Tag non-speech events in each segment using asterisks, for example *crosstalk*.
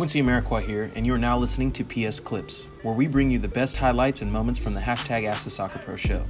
Quincy Amarikwa here, and you are now listening to PS Clips, where we bring you the best highlights and moments from the hashtag Ask the Soccer Pro show.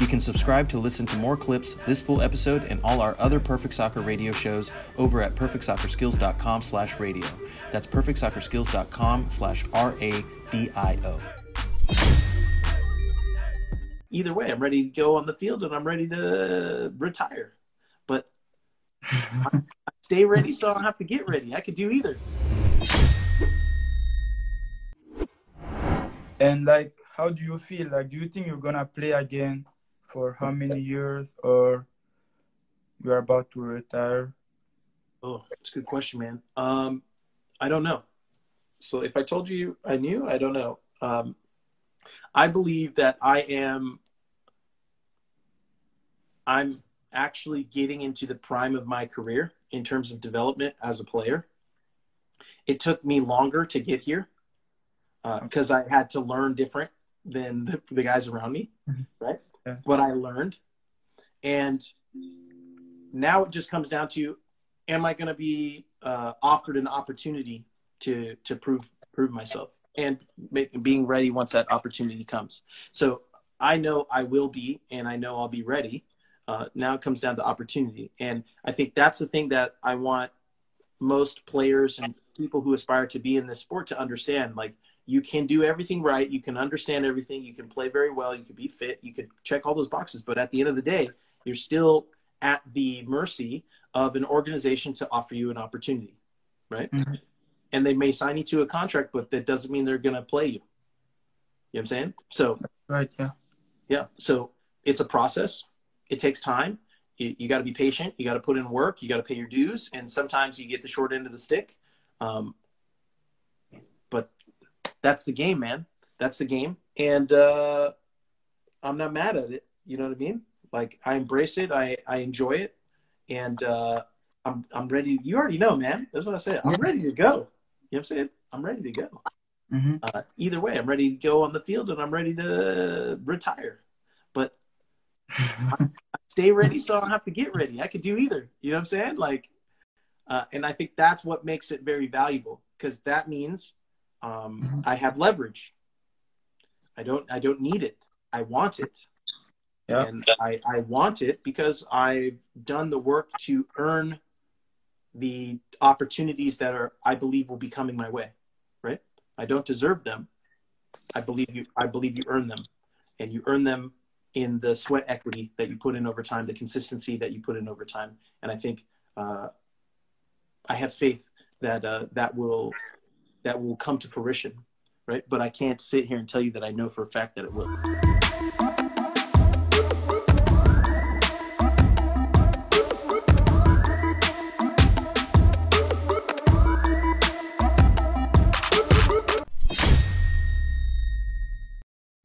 You can subscribe to listen to more clips, this full episode, and all our other Perfect Soccer radio shows over at perfectsoccerskills.com slash radio. That's perfectsoccerskills.com slash R-A-D-I-O. Either way, I'm ready to go on the field and I'm ready to retire. But I *laughs* stay ready so I don't have to get ready. I could do either. And like, how do you feel? Like, do you think you're gonna play again for how many years, or you're about to retire? Oh, that's a good question, man. Um, I don't know. So if I told you I knew, I don't know. Um, I believe that I am. I'm actually getting into the prime of my career in terms of development as a player. It took me longer to get here because uh, I had to learn different than the, the guys around me, right? Yeah. What I learned. And now it just comes down to am I going to be uh, offered an opportunity to to prove prove myself and make, being ready once that opportunity comes. So I know I will be, and I know I'll be ready. Uh, now it comes down to opportunity, and I think that's the thing that I want most players and people who aspire to be in this sport to understand. Like you can do everything right, you can understand everything, you can play very well, you can be fit, you can check all those boxes, but at the end of the day, you're still at the mercy of an organization to offer you an opportunity, right? Mm-hmm. And they may sign you to a contract, but that doesn't mean they're going to play you. You know what I'm saying? So, right, yeah. Yeah. So it's a process. It takes time. You, you got to be patient. You got to put in work. You got to pay your dues. And sometimes you get the short end of the stick. Um, but that's the game, man. That's the game. And uh, I'm not mad at it. You know what I mean? Like I embrace it. I, I enjoy it. And uh, I'm, I'm ready. You already know, man. That's what I said. I'm ready to go. You know what I'm saying? I'm ready to go. Mm-hmm. Uh, either way, I'm ready to go on the field and I'm ready to retire. But *laughs* stay ready so I don't have to get ready. I could do either. You know what I'm saying? Like, uh, and I think that's what makes it very valuable because that means um, mm-hmm. I have leverage. I don't. I don't need it. I want it. Yeah. And I, I want it because I've done the work to earn the opportunities that are I believe will be coming my way. Right? I don't deserve them. I believe you I believe you earn them. And you earn them in the sweat equity that you put in over time, the consistency that you put in over time. And I think uh, I have faith that uh, that will that will come to fruition, right? But I can't sit here and tell you that I know for a fact that it will.